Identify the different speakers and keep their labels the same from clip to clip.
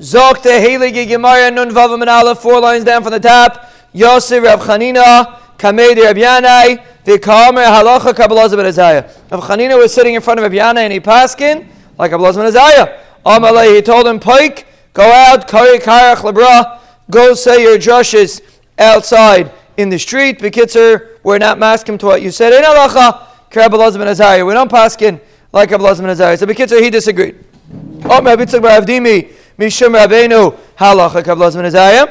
Speaker 1: Zokte Heilige Gemara Nun Vavam and Aleph, four lines down from the top. Yosef Rav Chanina, Kamedi Rab Yanai, the Kamer Halacha Kabbalazah Ben Azariah. Rav Chanina was sitting in front of Rab Yanai and he paskin like Kabbalazah Ben Azariah. Amalei, he told him, Pike, go out, Kari Karach Labra, go say your drushes outside in the street. Bekitzer, we're not masking to what you said. In halacha, Kabbalazah Ben Azariah. We don't paskin like Kabbalazah Ben Azariah. So Bekitzer, he disagreed. Omer Bitzak Baravdimi, Mishum Rabbeinu, halacha Kabbalazah Ben Azariah.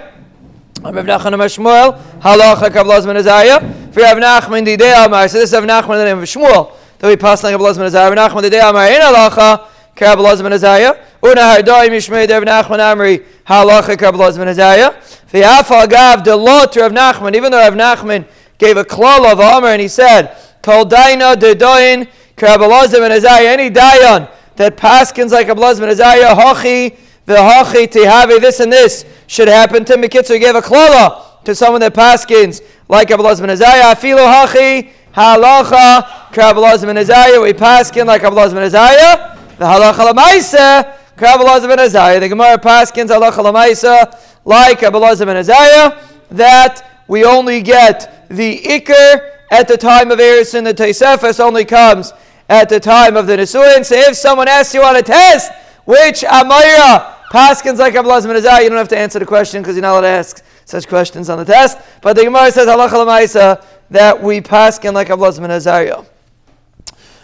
Speaker 1: Rav Nachman Amar Shmuel, halacha Kabbalaz Ben Azariah. For Rav Nachman the day Amar, so this is Rav Nachman the name of Shmuel. That we pass like Kabbalaz Ben Azariah. Rav Nachman the day Amar in halacha Kabbalaz Ben Azariah. Una Hardai Mishmei Rav Nachman Amri halacha Kabbalaz Ben Azariah. For Yafal Gav the law to Rav Nachman, even though Rav Nachman gave a klal of Amar and he said, Kol Daina de Doin Kabbalaz Ben Azariah. Any Dayan that paskins like Kabbalaz Ben Azariah, Hachi the hachi tihavi, this and this should happen to Mekitzer. gave a klala to someone that paskins like Abelaz ben Azariah. Afilu hachi halacha Kabbalaz ben Azariah. We paskin like Abelaz ben Azariah. The halacha lamaisa Kabbalaz ben Azariah. The Gemara paskins halacha lamaisa like Abelaz ben Azariah. That we only get the ikr at the time of Erison. The Taisefes only comes at the time of the Nisuin. So if someone asks you on a test, which Amaya Paskins like Abelaz ben You don't have to answer the question because you're not allowed to ask such questions on the test. But the Gemara says halacha lemaisa that we paskin like Abelaz ben Azariah.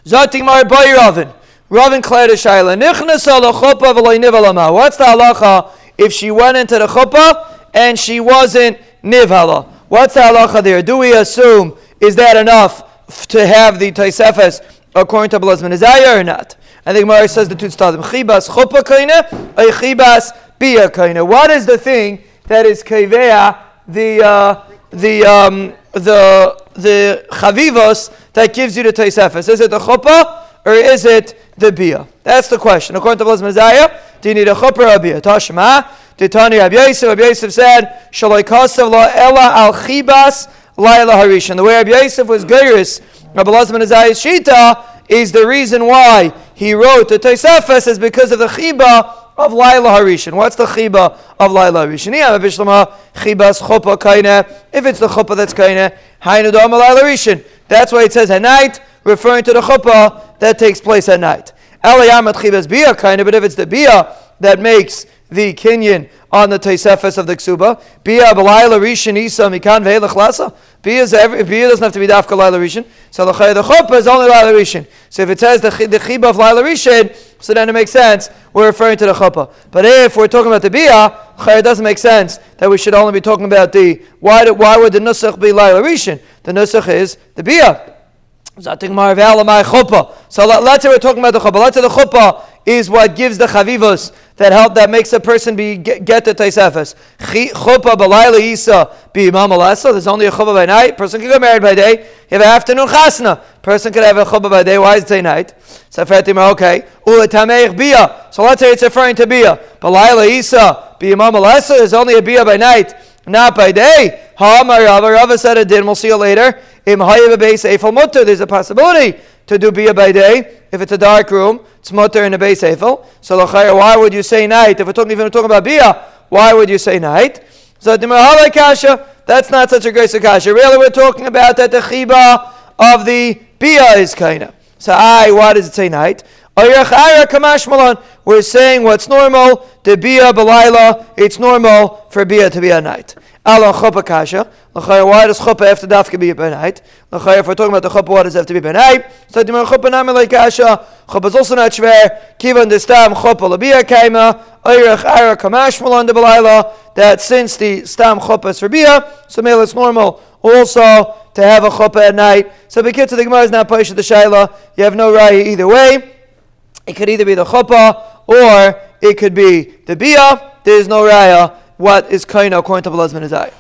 Speaker 1: Zoting mar boy Ravin. Ravin cleared a shaila. Nichnas ala chuppah v'loy nivalama. What's the halacha if she went into the chuppah and she wasn't nivala? What's the halacha there? Do we assume is that enough to have the taisefes according to Abelaz ben Azariah or not? And the Gemara says the two stadim. Chibas chuppah kaina, a chibas bia kaina. What is the thing that is kavea the uh, the um, the the chavivos that gives you the taisefes? Is it the chuppah or is it the bia? That's the question. According to Blaz Messiah, do you need a chuppah or a bia? Tashma. Titani Rabbi Yosef. Rabbi Yosef said, "Shaloi kasav la ela al chibas laila harishan." The way Rabbi Yosef was geiris, Rabbi Blaz Messiah's shita is the reason why he wrote the Tosefes is because of the chiba of Laila Harishan. What's the chiba of Laila Harishan? Ah, chibas chopa. If it's the chopa that's kaina, hainu dama Laila Harishan. That's why it says at night, referring to the chopa that takes place at night. Elayamat chibas bia kaina. But if it's the bia that makes the kinyan on the Tosefes of the Ksuba. Bia b'layla rishon isa mikan ve'elach lasa. Bia doesn't have to be dafka layla rishon. So the the chuppah is only layla rishon. So if it says the the chiba of layla rishon, so then it makes sense we're referring to the chuppah. But if we're talking about the bia, it doesn't make sense that we should only be talking about the why. Why would the nusach be layla rishon? The nusach is the bia. So let's say we're talking about the chuppah. Let's say the chuppah is what gives the chavivos that help that makes a person be get, get the taisefes. Chuppah b'layla isa b'imam alasa. There's only a chuppah by night. Person can get married by day. You have an afternoon chasna. Person could have a chuppah by day. Why is it say night? So okay. Ulatamech bia. So let's say it's referring to bia. B'layla isa b'imam alasa. There's only a bia by night, not by day. Ha'amar Rava said it did. We'll see you later. Im mutter. There's a possibility to do bia by day if it's a dark room. It's mutter in a base eiffel. So why would you say night? If we're talking, even talking about bia, why would you say night? So the kasha, that's not such a great kasha. Really, we're talking about that the chiba of the bia is kind So I, why does it say night? We're saying what's normal, the bia balayla, it's normal for bia to be a night. Allah chuppah kasha. Why does chuppah have to dafka be by night? If we're talking about the chuppah, why does it have to be by night? So the chuppah nami like kasha. Chuppah is also not shver. Kivan the stam chuppah labia kaima. Kamash malon de. That since the stam chuppah is for bia, so maybe it's normal also to have a chuppah at night. So because the Gemara is not paisha the shaila, you have no raya either way. It could either be the chuppah or it could be the bia. There is no raya what is kaina according to Balaz ben Azai.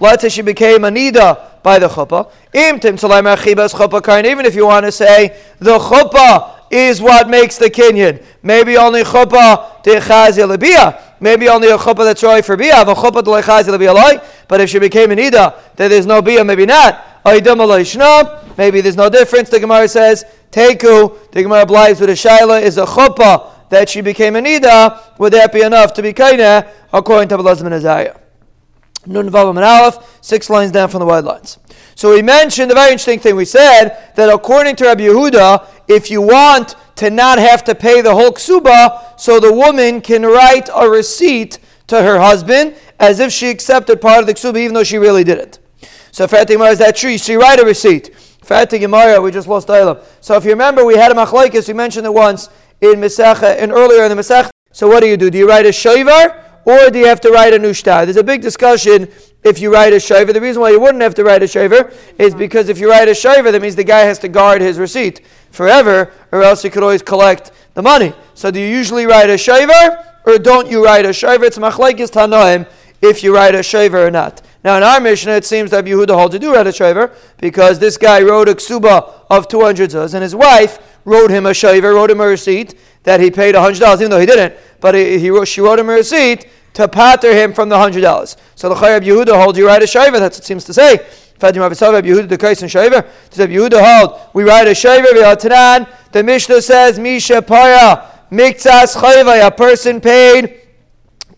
Speaker 1: Let's say she became a nida by the chuppah. Even if you want to say the chuppah is what makes the kinyan. Maybe only chuppah de chazia lebia. Maybe only a chuppah that's right for bia. A chuppah chazia lebia loy. But if she became a nida, then there's no bia. Maybe not. Maybe there's no difference. The Gemara says, Teku, the Gemara obliges with a Shaila, is a chuppah that she became a Nida. Would that be enough to be Kainah, according to Abelazim and Azariah? Nun Vavam and Aleph, six lines down from the wide lines. So we mentioned a very interesting thing. We said that according to Rabbi Yehuda, if you want to not have to pay the whole ksuba, so the woman can write a receipt to her husband as if she accepted part of the ksuba, even though she really didn't. So Fatima is that true? You write a receipt. Fatima we just lost Ilam. So if you remember, we had a machlaikis. We mentioned it once in Mesach, and earlier in the Mesach. So what do you do? Do you write a shavar? or do you have to write a new? There's a big discussion if you write a shaver. The reason why you wouldn't have to write a shaver is because if you write a shaver, that means the guy has to guard his receipt forever, or else he could always collect the money. So do you usually write a shaver, or don't you write a shaver? It's machlaikis tanoim if you write a shaver or not. Now in our Mishnah, it seems that Yehuda holds to do a shaver because this guy wrote a ksuba of 200 zuz, and his wife wrote him a shaver, wrote him a receipt that he paid $100, even though he didn't, but he, he wrote, she wrote him a receipt to pater him from the hundred dollars. So the Chayyab Yehuda holds you write a shaver. That's what it seems to say. Hold we write a shaver? The Mishnah says Misha Paya Miktsas. A person paid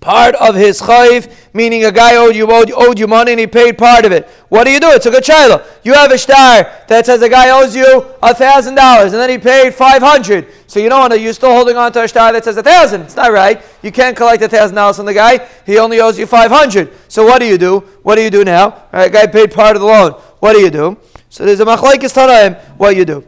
Speaker 1: part of his chayv, meaning a guy owed you owed, owed you money and he paid part of it. What do you do? It's a good child. You have a star that says a guy owes you a thousand dollars and then he paid five hundred. So you don't want to. You're still holding on to a star that says a thousand. It's not right. You can't collect a thousand dollars from the guy. He only owes you five hundred. So what do you do? What do you do now? All right, guy paid part of the loan. What do you do? So there's a machlekes tanaim. What you do?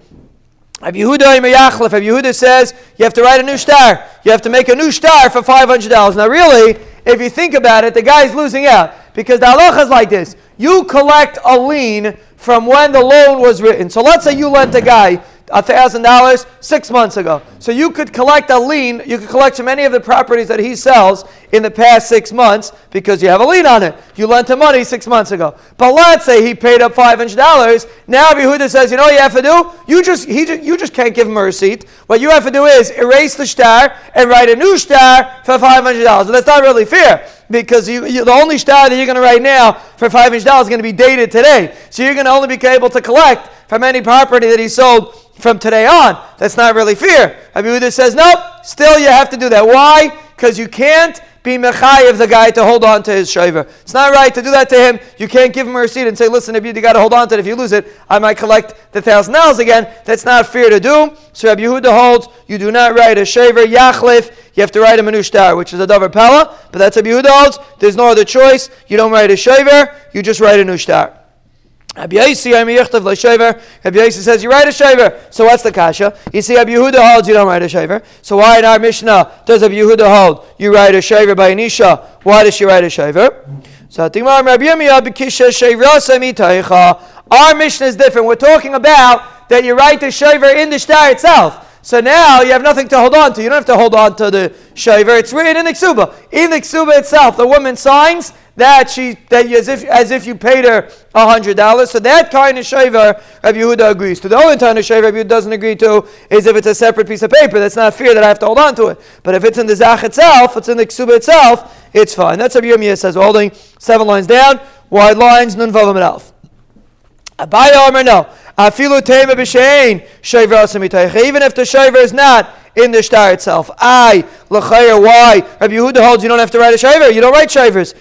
Speaker 1: Rabbi Yehuda says you have to write a new star. You have to make a new star for $500. Now, really, if you think about it, the guy's losing out because the halacha is like this. You collect a lien from when the loan was written. So let's say you lent a guy $1,000 six months ago. So you could collect a lien, you could collect from any of the properties that he sells in the past six months because you have a lien on it. You lent him money six months ago. But let's say he paid up $500. Now Yehuda says, you know what you have to do? You just, he, you just can't give him a receipt. What you have to do is erase the star and write a new star for $500. But that's not really fair because you, you, the only star that you're going to write now for $500 is going to be dated today. So you're going to only be able to collect from any property that he sold from today on. That's not really fear. Abu Yehuda says, nope, still you have to do that. Why? Because you can't be mechayiv the guy to hold on to his shaver. It's not right to do that to him. You can't give him a receipt and say, listen, if you, got to hold on to it. If you lose it, I might collect the thousand dollars again. That's not fair to do. So Rabbi Yehuda holds, you do not write a shaver, yachlif, you have to write a menu shtar, which is a davar pella, but that's Rabbi Yehuda holds. There's no other choice. You don't write a shaver, you just write a new shtar. Rabbi Yossi says you write a shaver. So what's the kasha? You see, Rabbi Yehuda holds you don't write a shaver. So why in our Mishnah does Rabbi Yehuda hold you write a shaver by Anisha? Why does she write a shaver? So our Mishnah is different. We're talking about that you write the shaver in the star itself. So now you have nothing to hold on to. You don't have to hold on to the shaver. It's written in the ksuba. In the ksuba itself, the woman signs that she that as if as if you paid her a hundred dollars. So that kind of shaver Rabbi Yehuda agrees to. The only kind of shaver Rabbi Yehuda doesn't agree to is if it's a separate piece of paper. That's not fair that I have to hold on to it. But if it's in the zach itself, it's in the ksuba itself, it's fine. That's what Yirmiyah says. Holding seven lines down, wide lines, nun vavam and alf. Abaya Omer no. Afilu tema b'shein shaver Even if the shaver is not in the star itself. I, l'chayr, why? Rabbi Yehuda holds you don't have to write a shaver. You don't write shavers.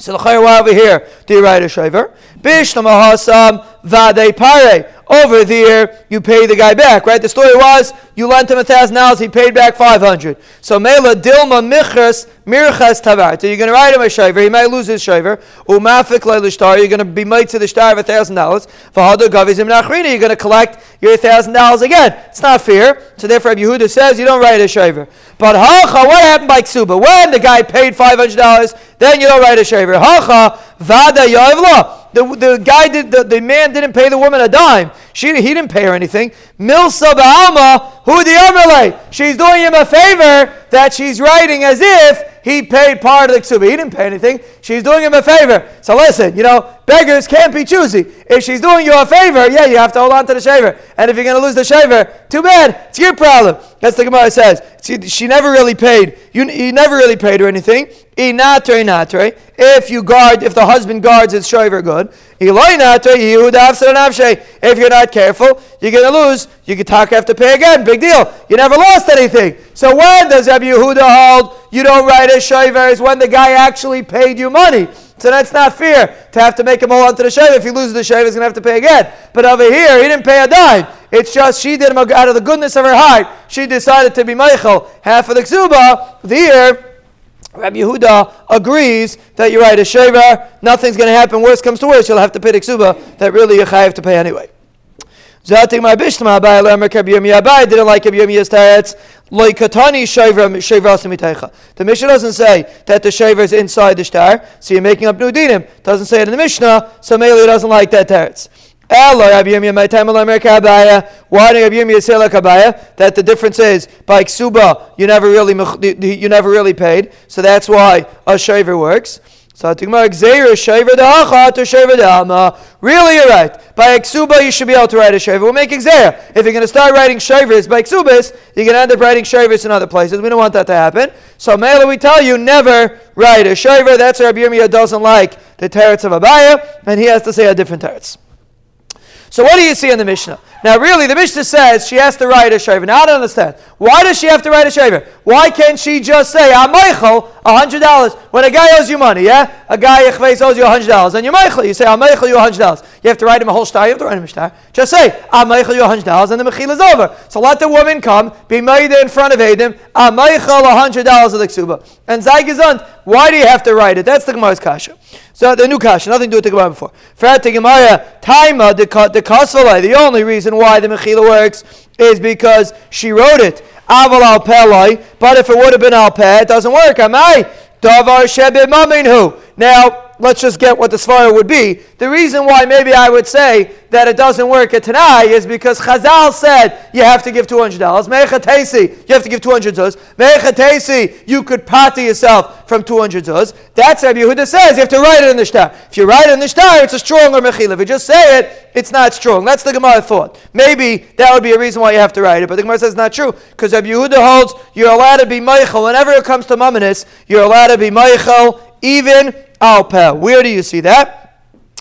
Speaker 1: So the chaywa over here, write a shaver? Bishlamahasam vade pare. Over there, you pay the guy back, right? The story was you lent him a thousand dollars, he paid back five hundred. So mela dilma michas mirchas tavar. So you're going to write him a shaver. He might lose his shaver. Umafik leilishtar. You're going to be made to the star of a thousand dollars. V'hadu gavizim nachrina. You're going to collect your thousand dollars again. It's not fair. So therefore, Yehuda says you don't write a shaver. But hacha, what happened by ksuba? When the guy paid five hundred dollars, then you don't write a shaver. Hacha vada yavla. The, the guy did the, the man didn't pay the woman a dime. She he didn't pay her anything. Milsa ba'alma, who the Amalei? She's doing him a favor that she's writing as if he paid part of the ksuba. He didn't pay anything. She's doing him a favor. So listen, you know, beggars can't be choosy. If she's doing you a favor, yeah, you have to hold on to the shaver. And if you're going to lose the shaver, too bad. It's your problem. That's the Gemara says. She, she never really paid. You, you never really paid her anything. Inatre, natre. If you guard, if the husband guards his shoiver good. If you're not careful, you're going to lose. You could talk have to pay again. Big deal. You never lost anything. So when does Rabbi Yehuda hold you don't write a shoiver is when the guy actually paid you money. So that's not fair to have to make him hold onto the shayva. If he loses the shayva, he's going to have to pay again. But over here, he didn't pay a dime. It's just she did him out of the goodness of her heart. She decided to be Michael, half of the ksuba. Here, Rabbi Yehuda agrees that you're right, a shaver, nothing's going to happen. Worst comes to worst, you'll have to pay the ksuba that really you have to pay anyway. Zatik my bishma abai lemer Rabbi Yirmiyah abai didn't like Rabbi Yirmiyah's teretz like katani shaver shaver asimitecha. The Mishnah doesn't say that the shaver is inside the star, so you're making up new dinim. Doesn't say it in the Mishnah, so Meli doesn't like that teretz. Ella Rabbi Yirmiyah my time lemer kabaya. Why did Rabbi Yirmiyah like kabaya? That the difference is by ksuba you never really you never really paid, so that's why a shaver works. So Tigmar. Really, you're right. By Exuba, you should be able to write a Shaver. We'll make Gzeir. If you're going to start writing Shavers by Exubas, you're going to end up writing Shavers in other places. We don't want that to happen. So, Mela, we tell you, never write a Shaver. That's why Rabbi Yirmiyah doesn't like the Teretz of Abaya, and he has to say a different Teretz. So what do you see in the Mishnah? Now, really, the Mishnah says she has to write a shaver. Now, I don't understand. Why does she have to write a shaver? Why can't she just say, I'm Michael, $100? When a guy owes you money, yeah? A guy owes you $100, and you're Michael. You say, I'm Michael, you $100. You have to write him a whole star. You have to write him a star. Just say, Michael, you $100, and the Mechil is over. So let the woman come, be made in front of Adam, I'm Michael, $100 of the Ksuba. And Zaygezant, why do you have to write it? That's the Gemara's Kasha. So the new kasha, nothing to do with the Gemara before. Frat the Gemara, Taima, the Kasvalai, the only reason why the Mechila works is because she wrote it. Aval al pelai, but if it would have been al it doesn't work. Am I? Davar shebe maminhu. Now, let's just get what the svara would be. The reason why maybe I would say that it doesn't work at Tanai is because Chazal said you have to give $200. Mechatesi, you have to give 200 zuz. Mechatesi, you could party yourself from 200 zuz. That's Rabbi Yehuda says you have to write it in the shtar. If you write it in the shtar, it's a stronger mechila. If you just say it, it's not strong. That's the Gemara thought. Maybe that would be a reason why you have to write it, but the Gemara says it's not true because Rabbi Yehuda holds you're allowed to be Michael. Whenever it comes to Mamanis, you're allowed to be Michael even Alpeh. Where do you see that?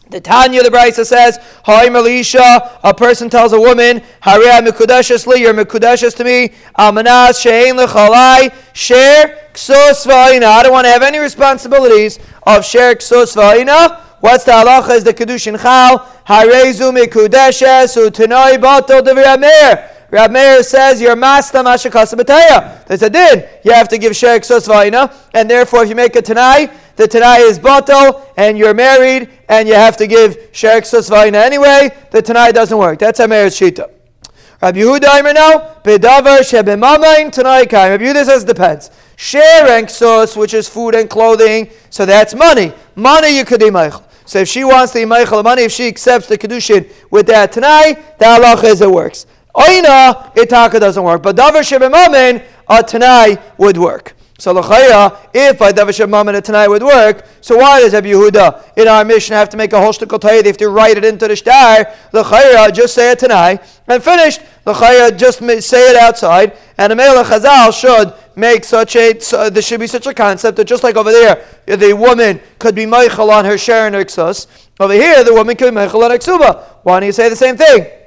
Speaker 1: The Tanya, the Brisa says, Hi Melisha, a person tells a woman, Hariyah Mikudashas li, you're Mikudashas to me, Almanas, Shein lechalai, share ksos. I don't want to have any responsibilities of share ksos v'aina. What's the halacha is the Kedushin Chal, Harezu Mikudashas, Utanoi Batal Devir Rab Meir says you're master mashakasa b'taya. There's a din. You have to give share ksos v'aina, and therefore if you make a tanai, the Tanai is batal, and you're married, and you have to give Sherik Susvaina anyway, the Tanai doesn't work. That's Amir's Shita. Rabbi Yehuda Aimer now, Bedavar Shebemamain Tanai Kaim. Rabbi Yehuda says depends. Share sos, which is food and clothing, so that's money. Money you could imaychel. So if she wants to imaychel money, if she accepts the kedushin with that Tanai, the halacha is it works. Oina, itaka doesn't work. But davar shebemamin, a Tanai would work. So l'chaya, if by Davashab Mammon tonight would work, so why does Rabbi Yehuda in our mission have to make a whole shtickle They have to write it into the star. L'chaya, just say it tonight and finished. L'chaya, just say it outside. And the Melech Chazal should make such a, so uh, there should be such a concept that just like over there, the woman could be Meichel on her Sharon or Over here, the woman could be Meichel on Ksuba. Why don't you say the same thing?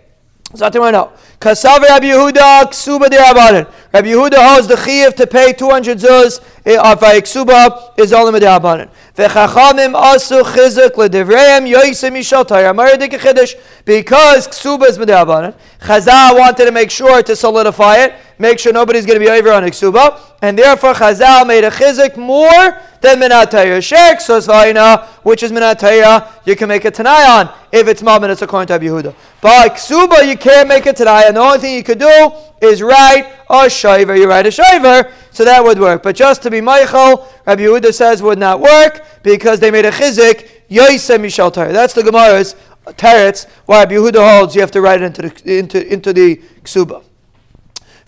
Speaker 1: Something right now. Kasav Rabbi Yehuda ksuba de Rabbanan. Rabbi Yehuda holds the chiyuv to pay 200 zuz of ksuba is only de Rabbanan. V'chachamim asu chizuk ledivreim yoisim yishal chiddush. Because ksuba is med'abanan, Chazal wanted to make sure to solidify it, make sure nobody's going to be over on ksuba, and therefore Chazal made a chizuk more than minatayah. Shek sosvaina, which is minatayah, you can make a tanai on if it's mammon, it's according to Rabbi Yehuda. But ksuba, you can't make a tanai, and the only thing you could do is write a shiver. You write a shiver, so that would work. But just to be Michael, Rabbi Yehuda says would not work because they made a chizik, Yosem Mishal That's the Gemara's teretz why Yehuda holds you have to write it into the, into, into the ksuba.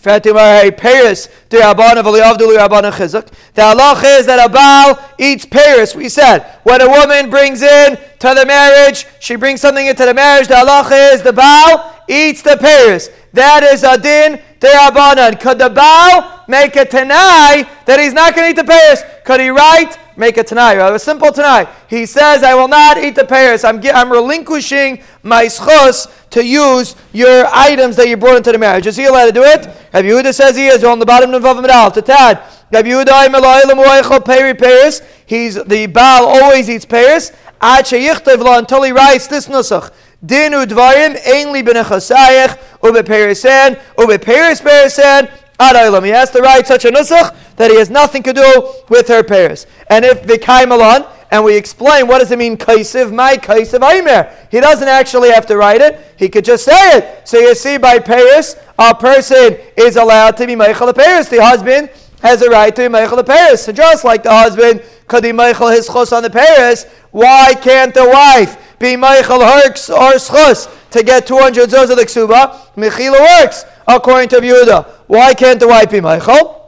Speaker 1: Paris, the halacha is that a Baal eats Paris. We said when a woman brings in to the marriage, she brings something into the marriage. The halacha is the Baal eats the Paris. That is a din Could the Baal make a Tanai that he's not going to eat the pears? Could he write make a tanai. A simple tanai. He says, I will not eat the pears. I'm, I'm relinquishing my schos to use your items that you brought into the marriage. Is he allowed to do it? Rabbi Yehuda says he is on the bottom of Medal. To Tad. Rabbi Yehuda. He's, the Baal always eats pears. Until he writes this nusach. Dinu dvarim, ainly benechasayach, ube perisan, ube peris perisan, he has to write such a nusach that he has nothing to do with her pairs. And if the kaimalon, and we explain what does it mean kaisiv my kaisiv aimer. He doesn't actually have to write it. He could just say it. So you see, by Paris, a person is allowed to be the Paris. The husband has a right to be the Paris. So just like the husband could be Michael his chus on the Paris, why can't the wife be Michael Herks or schus to get 200 zuz of the ksuba? Michila works according to Yehuda. Why can't the wife be Michael?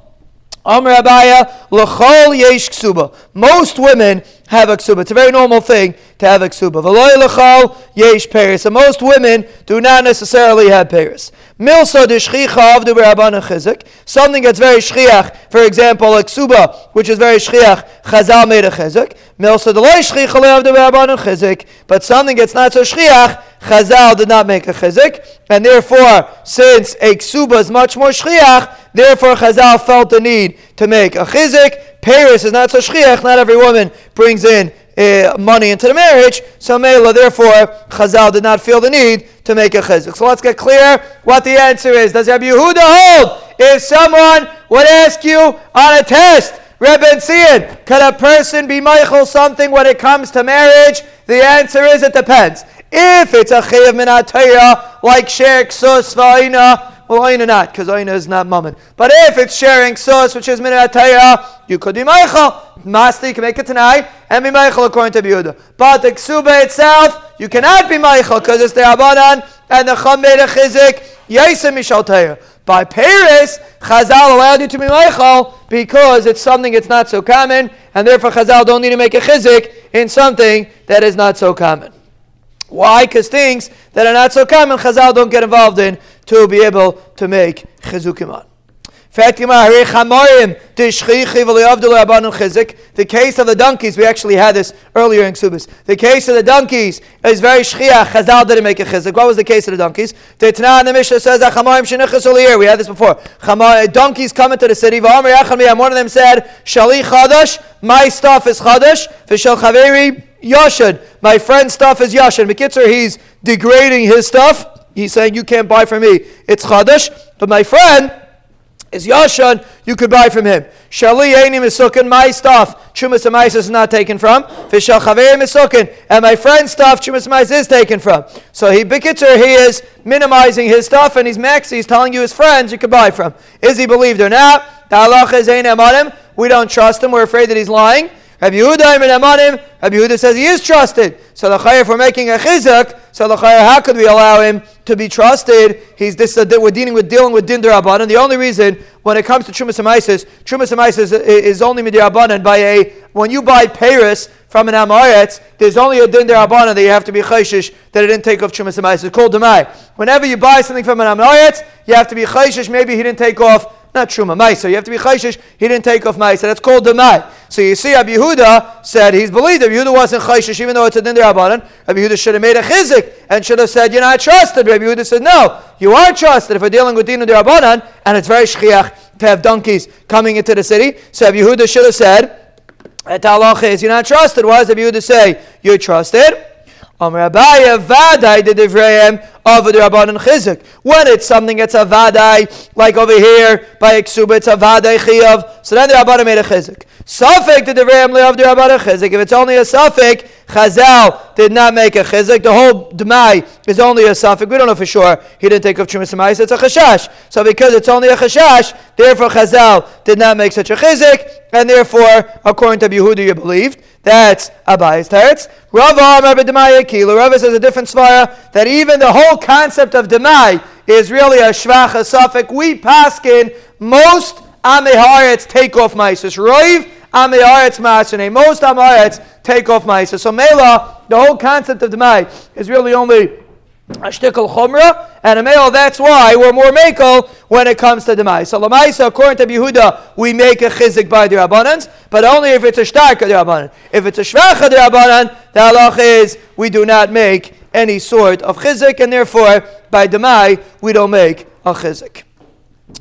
Speaker 1: Amr Abaya, L'chol yesh ksuba. Most women have a ksuba. It's a very normal thing to have a ksuba. V'loy l'chol yesh paris. And most women do not necessarily have paris. Milsa de shchicha avdu b'rabbanan chizik. Something that's very shchiach, for example, a ksuba, which is very shchiach, chazal made a chizik. Milsa de loy shchicha avdu b'rabbanan chizik. But something that's not so shchiach, chazal did not make a chizik. And therefore, since a ksuba is much more shchiach, therefore chazal felt the need to make a chizik. Paris is not so shchiach. Not every woman brings in uh, money into the marriage. So Mela, therefore, Chazal did not feel the need to make a chizuk. So let's get clear what the answer is. Does Rabbi Yehuda hold? If someone would ask you on a test, Rebbe Zion, could a person be Michael something when it comes to marriage? The answer is it depends. If it's a chiyav min like shek sus va'ina, well, Aina not, because Aina is not Mammon. But if it's sharing sus, which is Minataya, you could be Michael. Master, you can make it tonight and be Michael according to Yehuda. But the Ksuba itself, you cannot be Michael because it's the Abanan and the Chum made a Chizik, Yaisim Mishaltaya. By Paris, Chazal allowed you to be Michael because it's something that's not so common, and therefore Chazal don't need to make a Chizik in something that is not so common. Why? Because things that are not so common, Chazal don't get involved in to be able to make chizukim. The case of the donkeys, we actually had this earlier in Ksubis. The case of the donkeys is very shchiach. Chazal didn't make a chizik. What was the case of the donkeys? The Tanah and the Mishnah says We had this before. Donkeys come into the city. One of them said, Shali chadash, my stuff is chadash. V'shal chaveri yashad, my friend's stuff is yashad. Mekitzer, he's degrading his stuff. He's saying, You can't buy from me. It's Chadash. But my friend is Yashan, you could buy from him. Shali Ainim Misukin, my stuff, Chumas Amais is not taken from. Fishal Chaver Misukin, and my friend's stuff, Chumas Amais is taken from. So he Bikitzer, he is minimizing his stuff, and he's max, he's telling you his friends you could buy from. Is he believed or not? The halacha is We don't trust him, we're afraid that he's lying. Rabbi Yehuda and Amanim, Rabbi Yehuda says he is trusted. So the chayyah for making a chizuk, so the how could we allow him to be trusted? He's this. Uh, we're dealing with dealing with din and The only reason when it comes to trumas amaisis, trumas amaisis is only midir by a when you buy Paris from an amaretz, there's only a din that you have to be chayshish that it didn't take off trumas amaisis. Called demai. Whenever you buy something from an amaretz, you have to be chayshish. Maybe he didn't take off not truma ma'isa. You have to be chayshish. He didn't take off ma'isa. That's called demai. So you see, Rabbi Yehuda said he's believed. Rabbi Yehuda wasn't chayshish, even though it's a din rabbanan. Rabbi Yehuda should have made a chizik and should have said, "You're not trusted." Rabbi Yehuda said, "No, you are trusted if we're dealing with din rabbanan, and it's very shchiach to have donkeys coming into the city." So Rabbi Yehuda should have said. You're not trusted. Why does Rabbi Yehuda say you're trusted? Amr Abaya Vadai the Divrayim of the Rabbanan Chizik. When it's something that's a Vadai, like over here by Iksuba, it's a Vadai Chiyav, so then the Rabbanan made a Chizik. Suffolk the Divrayim of the Rabbanan Chizik. If it's only a Suffolk, Chazal did not make a Chizik. The whole Dmai is only a Suffolk. We don't know for sure. He didn't take of Chumas It's a Chashash. So because it's only a Chashash, therefore Chazal did not make such a Chizik, and therefore, according to Yehuda, you believed. That's Abay's teretz. Rava Amar b'demai akilu. Rava says a different svara that even the whole concept of demai is really a shvach a suffix. We paskin most amiharetz take off maisus. Roiv amiharetz masene. Most amiharetz take off maisus. So mela, the whole concept of demai is really only a Ashtikal chumra, and a male, that's why we're more makel when it comes to demai. So lamaisa, according to Yehuda, we make a chizik by the rabbanans, but only if it's a shtarka rabbanan. If it's a shvacha rabbanan, the halach is we do not make any sort of chizik, and therefore by demai we don't make a chizik.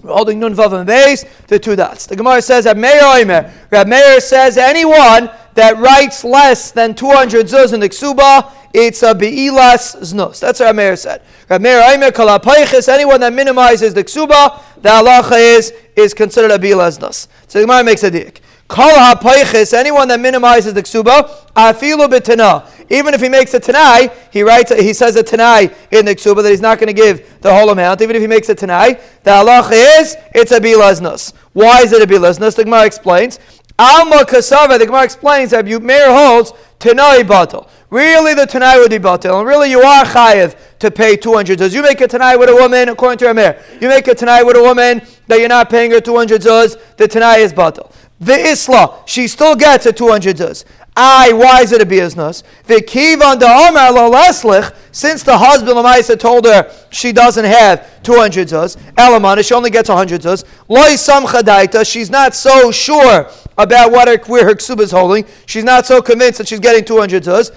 Speaker 1: We're holding nun vav and base, the two dots. The Gemara says that Meir Oimer, Rab Meir says anyone that writes less than 200 zuz in the ksuba it's a be'ilas znos. That's what Rameir said. Rameir Aimer kalapaychis, anyone that minimizes the ksuba, the halacha is, is considered a be'ilas znos. So the Gemara makes a dik. Kol anyone that minimizes the ksuba, afilu b'tana. Even if he makes a tanai, he writes, he says a tanai in the ksuba that he's not going to give the whole amount. Even if he makes a tanai, the halacha is, it's a bilaznos. Why is it a bilaznos? The Gemara explains. Alma kasava, the Gemara explains that you Meir holds tanai batal. Really, the Tanai would be batil. And really, you are chayiv to pay 200 zuz. You make a Tanai with a woman, according to Amir. You make a Tanai with a woman that you're not paying her 200 zuz, the Tanai is batil. The Isla, she still gets a 200 zuz. I, why is it a business? The kivan the Omer lo leslich, since the husband of Lamaisa told her she doesn't have 200 zuz, Elamana, she only gets 100 zuz. Loi sam she's not so sure about what her, where her ksuba is holding. She's not so convinced that she's getting 200 zuz.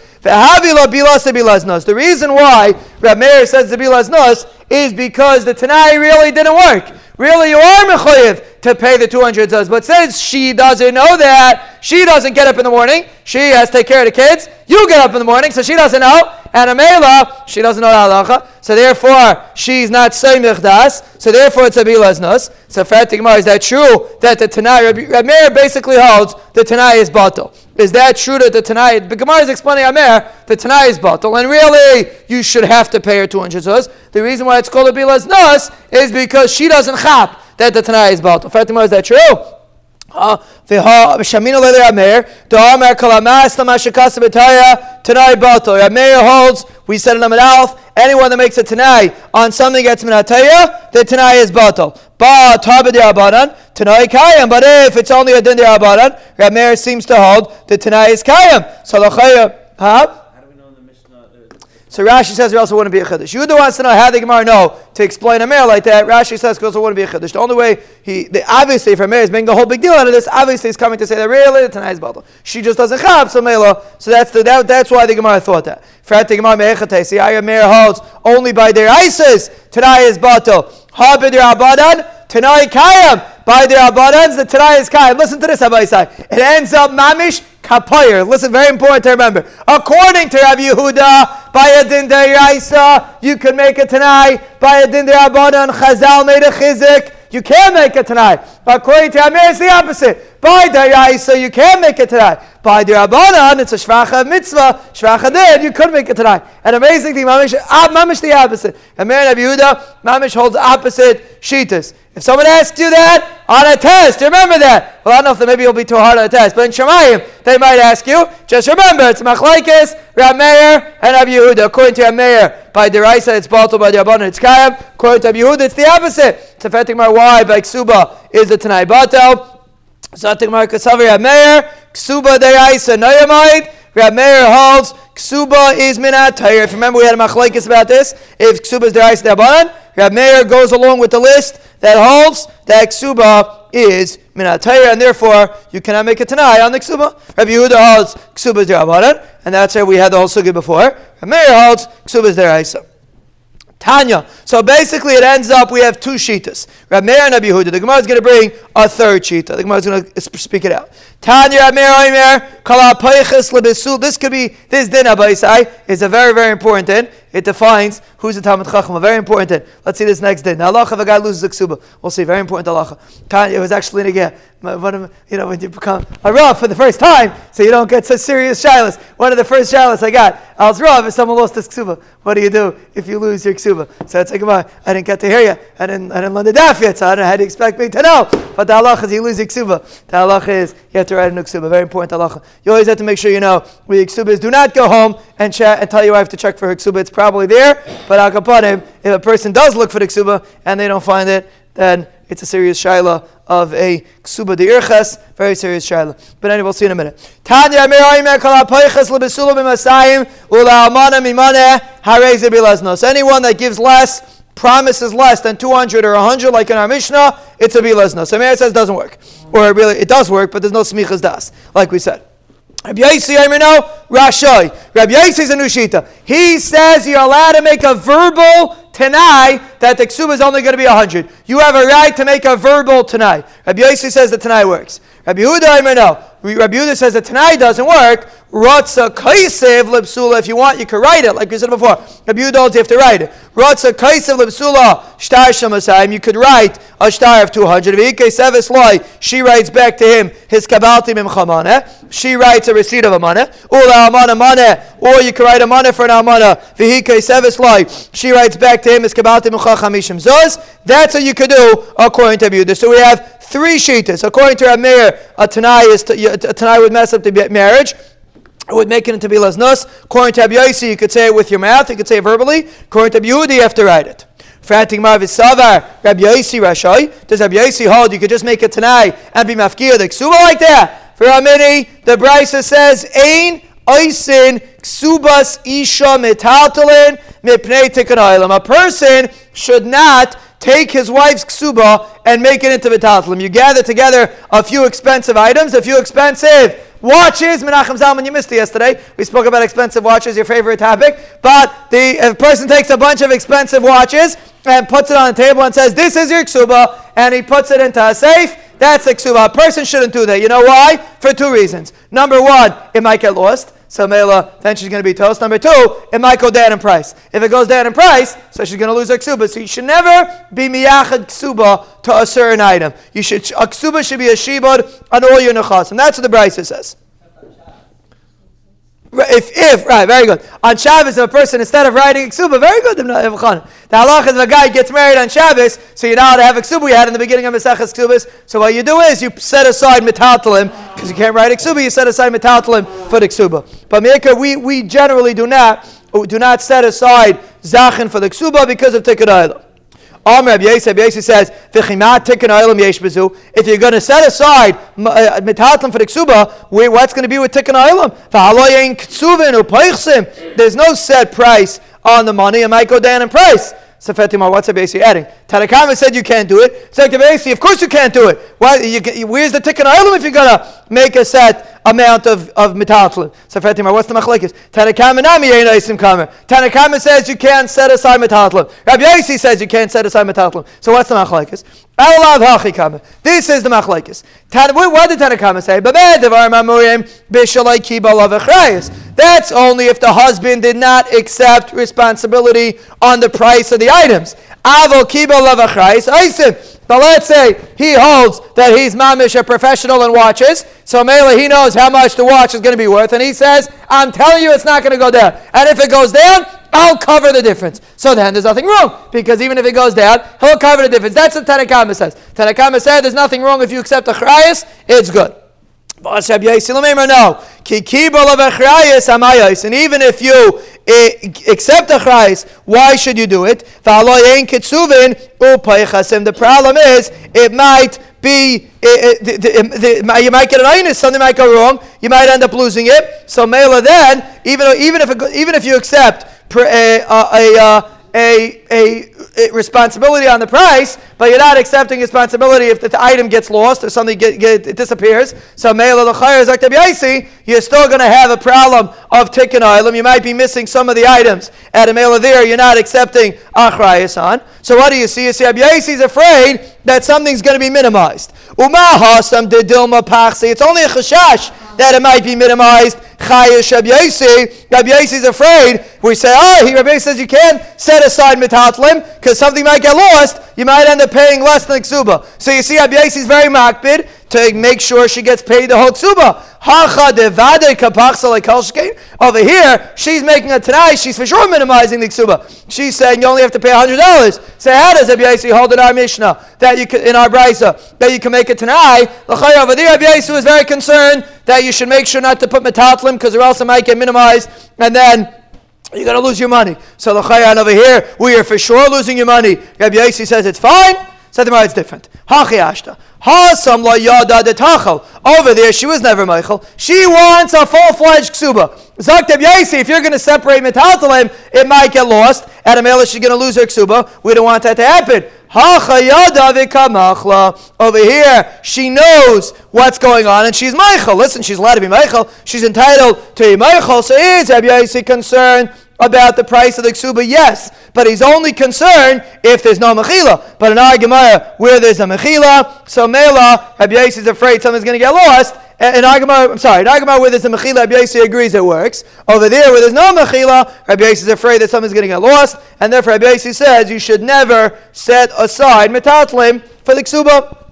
Speaker 1: The reason why Rab Meir says the bilas nos is because the Tanai really didn't work. Really, you are mechayiv to pay the 200 zuz. But since she doesn't know that, she doesn't get up in the morning. She has to take care of the kids. You get up in the morning, so she doesn't know. And Amela, she doesn't know the halacha. So therefore, she's not saying das. So therefore, it's a bilaznos. So Fatima, is that true that the Tanai, Rabbi basically holds the Tanai is batal? Is that true that the Tanai, the Gemara is explaining Amer, the Tanai is batal, and really you should have to pay her 200 zuz. The reason why it's called a bilaznos is because she doesn't chap that the Tanai is batal. Fatima, is that true? Uh, Lele Tanai Bato. Amer holds, we said in Amid Alf, anyone that makes a Tanai on something gets Minataya, the Tanai is Bato. Ba. But if it's only a Din Abadan, Amer seems to hold the Tanai is Kayam. So Lachaya, huh? So Rashi says there also wouldn't be a chiddush. Yehuda wants to know how the Gemara know to explain a mayor like that. Rashi says because it wouldn't be a chiddush. The only way he, the, obviously, if a mayor is making a whole big deal out of this, obviously he's coming to say that really the Tanai is bottle. She just doesn't have so mela. So that's the, that, that's why the Gemara thought that. For the Gemara me'echatei, see, a mayor holds only by their isis. Tonight is bottle. Habid abadan. Tonight kayam. By their abadans, the tonight is kayam. Listen to this, Abba It ends up mamish kapayir. Listen, very important to remember. According to Rabbi Yehuda, by a din deraisa, you can make it tonight. By a din derabanan, Chazal made a chizik. You can't make it tonight. According to Amir, it's the opposite. By deraisa, you can't make it tonight. By the Rabbanan, it's a shvacha mitzvah, shvacha din, you could make it tonight. An amazing thing, mamish, ah, mamish the opposite. Amir and Yehuda, mamish holds opposite shitas. If someone asks you that on a test, remember that. Well, I don't know if maybe you'll be too hard on a test, but in Shemayim, they might ask you. Just remember, it's Machlaikis, Rab Meir, and Rabbi Yehuda. According to Rab Meir, by Deraisa, it's Balto, by Abban, it's Kayam. According to Rabbi Yehuda, it's the opposite. It's affecting my why by Ksuba is the Tanai Batel. Zatik Mar Kasavi Rab Meir, Ksuba Deraisa, Noyamite. Rab Meir holds Ksuba is Minat If you remember, we had a Machlaikis about this. If Ksuba is Deraisa, Dabanan, Rab Meir goes along with the list that holds that ksuba is minatayr, and therefore you cannot make a tanai on the ksuba. Rabbi Yehuda holds ksuba is derabanan, and that's where we had the whole sugi before. Rabbi Meir holds ksuba is deraisa. Tanya. So basically, it ends up we have two shitas. Rabbi Meir and Rabbi Yehuda. The Gemara is going to bring a third shita. The Gemara is going to speak it out. Tanya Rabbi Meir Oimer Kala Lebesul. This could be this din Abaisai is a very very important din. It defines who's a Talmud Chacham. Very important din. Let's see this next day. Now, Allah if a guy loses a ksuba, we'll see. Very important halacha. It was actually again. One of you know when you become a rav for the first time, so you don't get such serious shilas. One of the first shilas I got, I was rav if someone lost his ksuba. What do you do if you lose your ksuba? So it's like, I didn't get to hear you. I didn't, I didn't learn the daf yet, so I don't know how to expect me to know. But the halacha is you lose your ksuba. The halacha is you have to write a new ksuba. Very important halacha. You always have to make sure you know where your ksuba is. Do not go home and chat and tell you I have to check for her ksuba. It's probably there, but al kapanim, if a person does look for the ksuba and they don't find it, then it's a serious shaila of a ksuba de irches, very serious shaila. But anyway, we'll see in a minute. Tanya Anyone that gives less, promises less than 200 or 100, like in our Mishnah, it's a bilazna. So Meir says it doesn't work. Or really, it does work, but there's no smichas das, like we said. Rabbi Yossi Amrino, Rashai. Rabbi is a Nushita. He says you're allowed to make a verbal Tanai that the ksuba is only going to be 100. You have a right to make a verbal Tanai. Rabbi Yossi says the Tanai works. Rabbi Yehuda Amrino, Rabbi Yehuda says the Tanai doesn't work. Ratza kaisev libsula. If you want, you can write it, like we said before. Rabbi holds you have to write it. Ratza kaisev libsula shtar shemasayim. You could write a shtar of 200. V'ike seves loy. She writes back to him his kabalti mimchamane. She writes a receipt of a money. Ula amana mane. Or you could write a money for an amana. V'ike seves loy. She writes back to him his kabalti mimchamishim zuz. That's what you could do according to Rabbi. So we have three sheetas. According to Ramir, a Tanai, is to, a Tanai would mess up the marriage. It would make it into Bilas Nus. According to Abiyasi, you could say it with your mouth, you could say it verbally. According to Abiyudi, you have to write it. Frantic Marvis Savar, Rabbi Yosi Rashai. Does Rabbi Yosi hold you could just make it tonight and be mafkir the ksuba like that? For Amini, the Brisa says, Ain Oisin Ksubas Isha Metaltalin Mipnei Tikkun A person should not take his wife's ksuba and make it into metatlim. You gather together a few expensive items, a few expensive watches. Menachem Zalman, you missed it yesterday. We spoke about expensive watches, your favorite topic. But the person takes a bunch of expensive watches and puts it on the table and says, "This is your ksuba," and he puts it into a safe. That's a ksuba. A person shouldn't do that. You know why? For two reasons. Number one, it might get lost. So Mela, then she's going to be toast. Number two, it might go down in price. If it goes down in price, so she's going to lose her ksuba. So you should never be miyachad ksuba to a certain item. You should a ksuba should be a shibud on all your nechas, and that's what the Brisa says. If, if, right, very good. On Shabbos, if a person, instead of writing Ksuba, very good. The halach is if a guy gets married on Shabbos, so you know how to have a Ksuba we had in the beginning of Mesechus Ksubas. So what you do is you set aside Metaltalim, because you can't write a Ksuba, you set aside Metaltalim for the Ksuba. But Meika, we, we generally do not, do not set aside Zachin for the Ksuba because of Tikkun Says, If you're going to set aside uh, metatlim for the ksuba, what's going to be with tikkun oilam? There's no set price on the money. It might go down in price. So Fatima, what's basic adding? Tanakama said you can't do it. So the of course you can't do it. Why, you, where's the tikkun oilam if you're going to make a set amount of, of metatlim. So Fatima, what's the machlekes? Tanakama nami isim kamer. Tanakama says you can't set aside metatlim. Rabbi Yossi says you can't set aside metatlim. So what's the machlekes? This is the machlekes. What did Tanakama say? That's only if the husband did not accept responsibility on the price of the items. But let's say he holds that he's mamish a professional in watches, so Mela he knows how much the watch is going to be worth, and he says, "I'm telling you, it's not going to go down. And if it goes down, I'll cover the difference." So then there's nothing wrong because even if it goes down, he'll cover the difference. That's what Tanakama says. Tanakama said, "There's nothing wrong if you accept the chrayas, it's good." No. And even if you uh, accept the chrayis, why should you do it? The problem is, it might be, it, it, the, you might get an inus, something might go wrong, you might end up losing it. So Mela then, even, even, if, even if you accept a, a, uh, a, a, a responsibility on the price, but you're not accepting responsibility if the item gets lost or something get, get, it disappears. So you're still going to have a problem of tikkun item. You might be missing some of the items at a mela there. You're not accepting achrayas on. So what do you see? You see, Abyaisi is afraid that something's going to be minimized. Umaha sam didilma pahsi it's only a chashash that it might be minimized. Chayish Rabbi Yossi. Is afraid. We say, oh, he Rabbi says you can set aside metatlim because something might get lost. You might end up paying less than ksuba. So you see, Rabbi is very makbid to make sure she gets paid the whole ksuba. Over here, she's making a tanai. She's for sure minimizing the ksuba. She's saying you only have to pay hundred dollars. Say how does Rabbi hold in our Mishnah that you can, in our brisa that you can make a tanai? Over there, Rabbi Yossi was very concerned that you should make sure not to put metatlim because or else it might get minimized and then you're going to lose your money. So the chayan over here, we are for sure losing your money. Rabbi Yossi says it's fine. So the it's different. Hachi ashta. Hasam la yada de tachal. Over there, she was never Michael. She wants a full-fledged ksuba. Zaktab Yaisi, if you're going to separate metaltalim, it might get lost. And Amela, she's going to lose her ksuba. We don't want that to happen. Over here, she knows what's going on, and she's Michael. Listen, she's allowed to be Michael. She's entitled to be Michael. So is Rabbi Yaisi concerned about the price of the ksuba? Yes, but he's only concerned if there's no mechila. But in our Gemara, where there's a mechila, so Mela, Rabbi is afraid something's going to get lost. In Gemara, I'm sorry, in Gemara where there's a mechila, Rabbi Yossi agrees it works. Over there where there's no mechila, Rabbi Yossi is afraid that something's going to get lost, and therefore Rabbi Yossi says you should never set aside metatlim for the ksuba.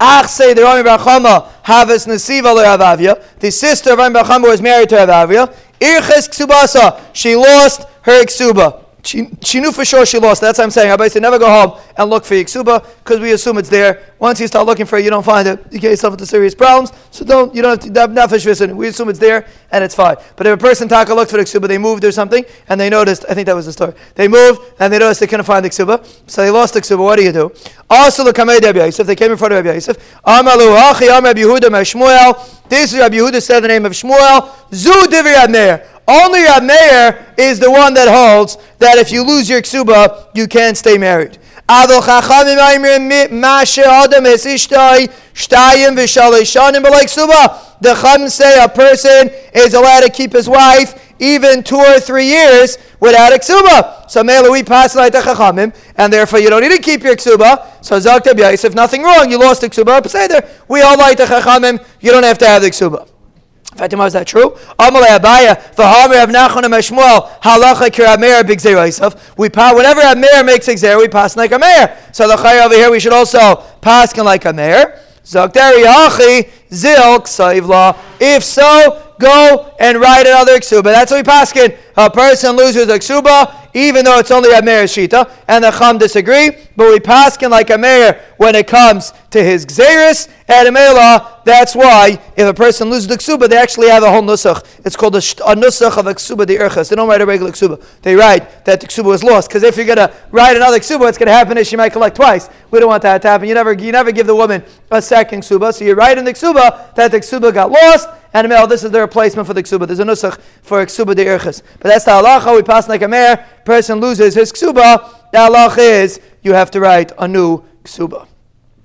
Speaker 1: Ach say the Rami Bar Chama havas nesiva le'avavia. The sister of Rami Bar Chama was married to Avavia. Irches ksubasa. She lost her ksuba. She, she knew for sure she lost. That's what I'm saying. I said never go home and look for Yiksuba because we assume it's there. Once you start looking for it, you don't find it. You get yourself into serious problems. So don't you don't have to have nefesh We assume it's there and it's fine. But if a person taka looked for the Yiksuba, they moved or something and they noticed. I think that was the story. They moved and they noticed they couldn't find the Yiksuba, so they lost the Yiksuba. What do you do? Also, the Kamei Rabbi Yosef. They came in front of Rabbi Yosef. Amalu Hachi Am Rabbi Yehuda Shmuel. This is Rabbi Yehuda said the name of Shmuel. Zu Divi Meir. Only Rab Meir is the one that holds that if you lose your ksuba, you can't stay married. But like suba, the chum say a person is allowed to keep his wife even two or three years without a ksuba. So mele we pass like the chachamim, and therefore you don't need to keep your ksuba. So zakta if nothing wrong, you lost the ksuba. There, we all like the chachamim. You don't have to have the ksuba. Fatima, is that true? Amalei Abaye, Nachon and Meshmuel, halacha. We pass whenever a mayor makes a zera, we pass like a mayor. So the chay over here, we should also pass like a mayor. Zokderi achi zil ksayvla. If so, go and write another ksuba. That's what we pass. A person loses a even though it's only a mayor shita, and the chum disagree, but we pass in like a mayor when it comes to his gzeris and a That's why if a person loses the ksuba, they actually have a whole nusach. It's called a, a nusach of a ksuba the urchas. They don't write a regular ksuba. They write that the ksuba was lost because if you're gonna write another ksuba, what's gonna happen is she might collect twice. We don't want that to happen. You never you never give the woman a second ksuba, so you write in the ksuba that the ksuba got lost and male, this is the replacement for the ksuba. There's a nusach for a ksuba de irchas. But that's the halacha. We pass like a mayor. Person loses his ksuba. The halacha is you have to write a new ksuba.